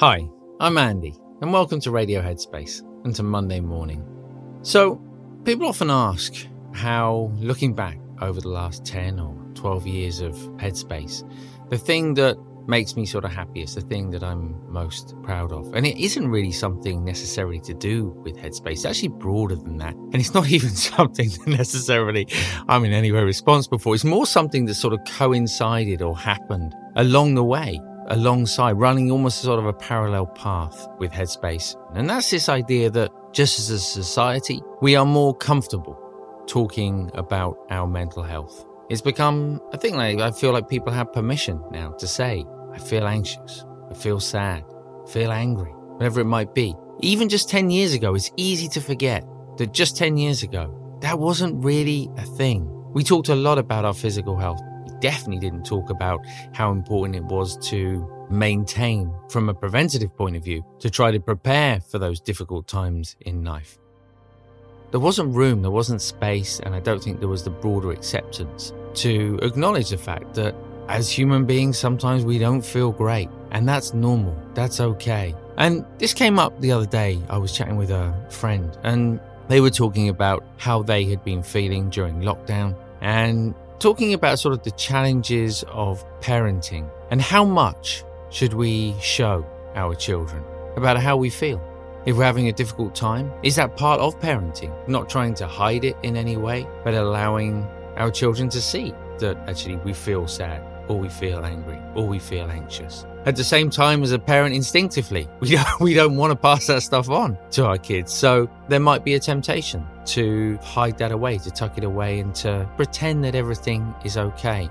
Hi, I'm Andy, and welcome to Radio Headspace and to Monday Morning. So, people often ask how, looking back over the last 10 or 12 years of Headspace, the thing that makes me sort of happiest, the thing that I'm most proud of. And it isn't really something necessarily to do with Headspace. It's actually broader than that. And it's not even something that necessarily I'm in any way responsible for. It's more something that sort of coincided or happened along the way alongside, running almost sort of a parallel path with Headspace. And that's this idea that just as a society, we are more comfortable talking about our mental health. It's become a thing like I feel like people have permission now to say, I feel anxious, I feel sad, I feel angry, whatever it might be. Even just 10 years ago, it's easy to forget that just 10 years ago, that wasn't really a thing. We talked a lot about our physical health, definitely didn't talk about how important it was to maintain from a preventative point of view to try to prepare for those difficult times in life. There wasn't room, there wasn't space, and I don't think there was the broader acceptance to acknowledge the fact that as human beings, sometimes we don't feel great, and that's normal, that's okay. And this came up the other day. I was chatting with a friend, and they were talking about how they had been feeling during lockdown. And talking about sort of the challenges of parenting and how much should we show our children about how we feel. If we're having a difficult time, is that part of parenting? Not trying to hide it in any way, but allowing our children to see that actually we feel sad or we feel angry or we feel anxious. At the same time, as a parent, instinctively, we don't, we don't want to pass that stuff on to our kids. So there might be a temptation to hide that away, to tuck it away, and to pretend that everything is okay.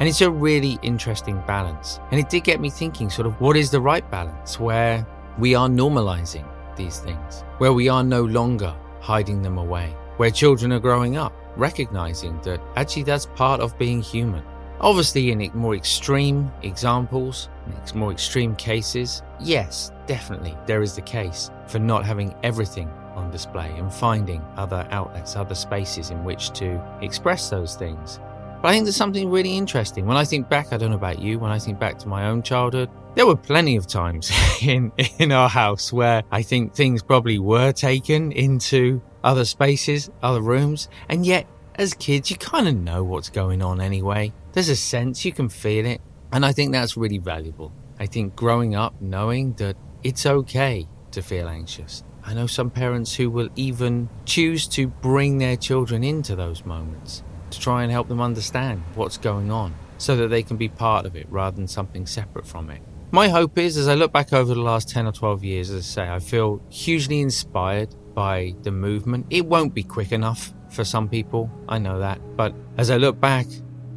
And it's a really interesting balance. And it did get me thinking sort of what is the right balance where we are normalizing these things, where we are no longer hiding them away, where children are growing up, recognizing that actually that's part of being human. Obviously, in more extreme examples, in more extreme cases, yes, definitely there is the case for not having everything on display and finding other outlets, other spaces in which to express those things. But I think there's something really interesting. When I think back, I don't know about you, when I think back to my own childhood, there were plenty of times in, in our house where I think things probably were taken into other spaces, other rooms, and yet as kids, you kind of know what's going on anyway. There's a sense, you can feel it. And I think that's really valuable. I think growing up knowing that it's okay to feel anxious. I know some parents who will even choose to bring their children into those moments to try and help them understand what's going on so that they can be part of it rather than something separate from it. My hope is, as I look back over the last 10 or 12 years, as I say, I feel hugely inspired by the movement. It won't be quick enough for some people, I know that. But as I look back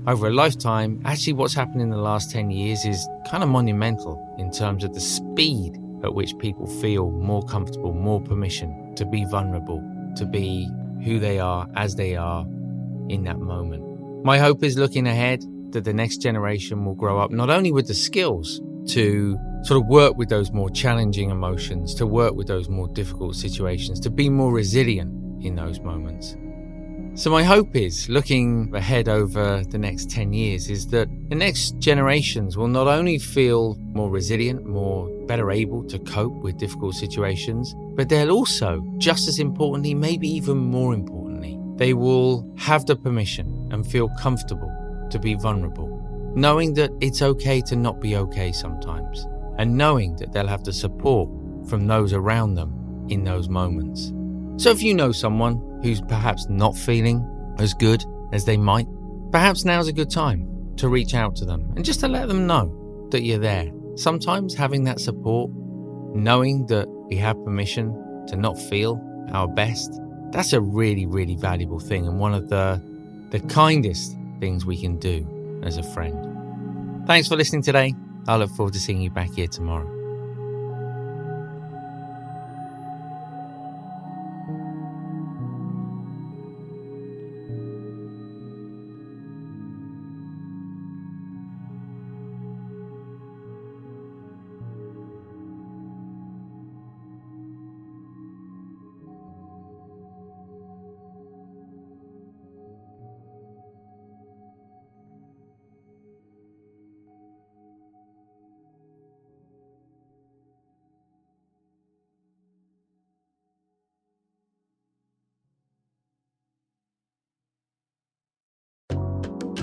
over a lifetime, actually, what's happened in the last 10 years is kind of monumental in terms of the speed at which people feel more comfortable, more permission to be vulnerable, to be who they are as they are in that moment. My hope is looking ahead that the next generation will grow up not only with the skills to sort of work with those more challenging emotions, to work with those more difficult situations, to be more resilient in those moments. So, my hope is looking ahead over the next 10 years is that the next generations will not only feel more resilient, more better able to cope with difficult situations, but they'll also, just as importantly, maybe even more importantly, they will have the permission and feel comfortable to be vulnerable, knowing that it's okay to not be okay sometimes, and knowing that they'll have the support from those around them in those moments. So if you know someone who's perhaps not feeling as good as they might, perhaps now's a good time to reach out to them and just to let them know that you're there. Sometimes having that support, knowing that we have permission to not feel our best, that's a really, really valuable thing and one of the the kindest things we can do as a friend. Thanks for listening today. I look forward to seeing you back here tomorrow.